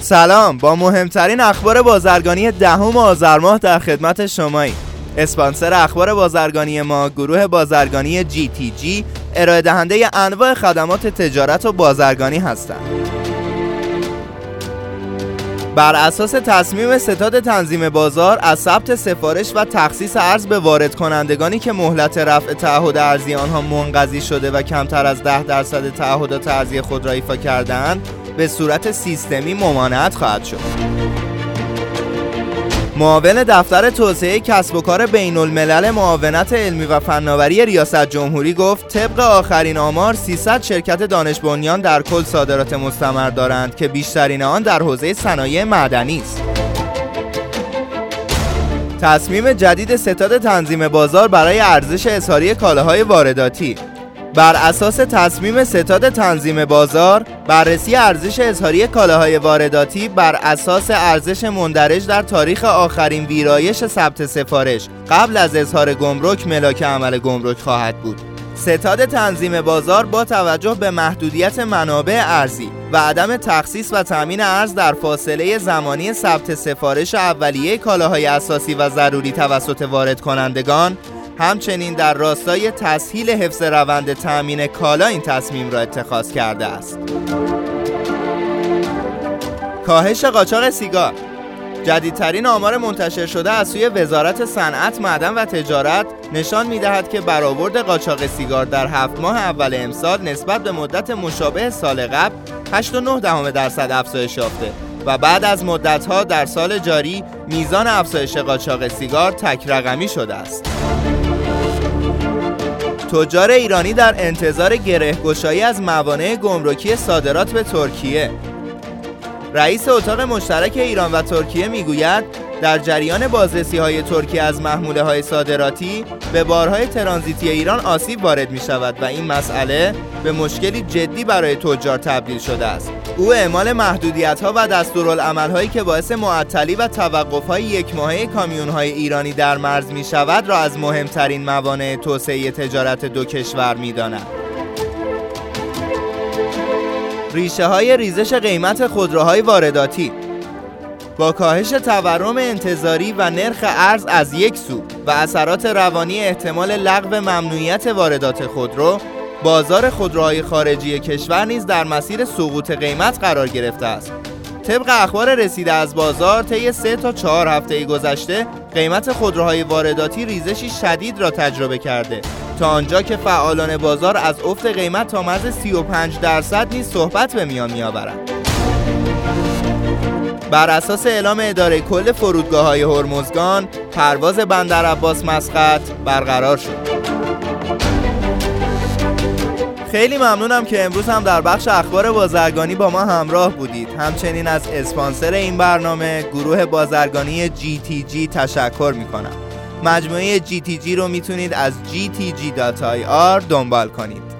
سلام با مهمترین اخبار بازرگانی دهم آذر ماه در خدمت شماییم اسپانسر اخبار بازرگانی ما گروه بازرگانی جی تی جی ارائه دهنده انواع خدمات تجارت و بازرگانی هستند. بر اساس تصمیم ستاد تنظیم بازار از ثبت سفارش و تخصیص ارز به وارد کنندگانی که مهلت رفع تعهد ارزی آنها منقضی شده و کمتر از 10 درصد تعهدات ارزی خود را ایفا کردند به صورت سیستمی ممانعت خواهد شد. معاون دفتر توسعه کسب و کار بین الملل معاونت علمی و فناوری ریاست جمهوری گفت طبق آخرین آمار 300 شرکت دانش بنیان در کل صادرات مستمر دارند که بیشترین آن در حوزه صنایع معدنی است. تصمیم جدید ستاد تنظیم بازار برای ارزش اظهاری کالاهای وارداتی بر اساس تصمیم ستاد تنظیم بازار بررسی ارزش اظهاری کالاهای وارداتی بر اساس ارزش مندرج در تاریخ آخرین ویرایش ثبت سفارش قبل از اظهار گمرک ملاک عمل گمرک خواهد بود. ستاد تنظیم بازار با توجه به محدودیت منابع ارزی و عدم تخصیص و تامین ارز در فاصله زمانی ثبت سفارش اولیه کالاهای اساسی و ضروری توسط وارد کنندگان همچنین در راستای تسهیل حفظ روند تأمین کالا این تصمیم را اتخاذ کرده است. کاهش قاچاق سیگار جدیدترین آمار منتشر شده از سوی وزارت صنعت، معدن و تجارت نشان می‌دهد که برآورد قاچاق سیگار در هفت ماه اول امسال نسبت به مدت مشابه سال قبل 8.9 درصد افزایش یافته و بعد از مدتها در سال جاری میزان افزایش قاچاق سیگار تک رقمی شده است. تجار ایرانی در انتظار گرهگشایی از موانع گمرکی صادرات به ترکیه. رئیس اتاق مشترک ایران و ترکیه می‌گوید در جریان بازرسی های ترکیه از محموله های صادراتی به بارهای ترانزیتی ایران آسیب وارد می شود و این مسئله به مشکلی جدی برای تجار تبدیل شده است. او اعمال محدودیت ها و دستورالعمل هایی که باعث معطلی و توقف های یک ماهه کامیون های ایرانی در مرز می شود را از مهمترین موانع توسعه تجارت دو کشور می داند. ریشه های ریزش قیمت خودروهای وارداتی با کاهش تورم انتظاری و نرخ ارز از یک سو و اثرات روانی احتمال لغو ممنوعیت واردات خودرو بازار خودروهای خارجی کشور نیز در مسیر سقوط قیمت قرار گرفته است طبق اخبار رسیده از بازار طی سه تا چهار هفته گذشته قیمت خودروهای وارداتی ریزشی شدید را تجربه کرده تا آنجا که فعالان بازار از افت قیمت تا مرز 35 درصد نیز صحبت به میان میآورند. بر اساس اعلام اداره کل فرودگاه های هرمزگان پرواز بندر عباس مسقط برقرار شد. خیلی ممنونم که امروز هم در بخش اخبار بازرگانی با ما همراه بودید. همچنین از اسپانسر این برنامه گروه بازرگانی GTG تشکر می‌کنم. مجموعه GTG رو می‌تونید از gtg.ir دنبال کنید.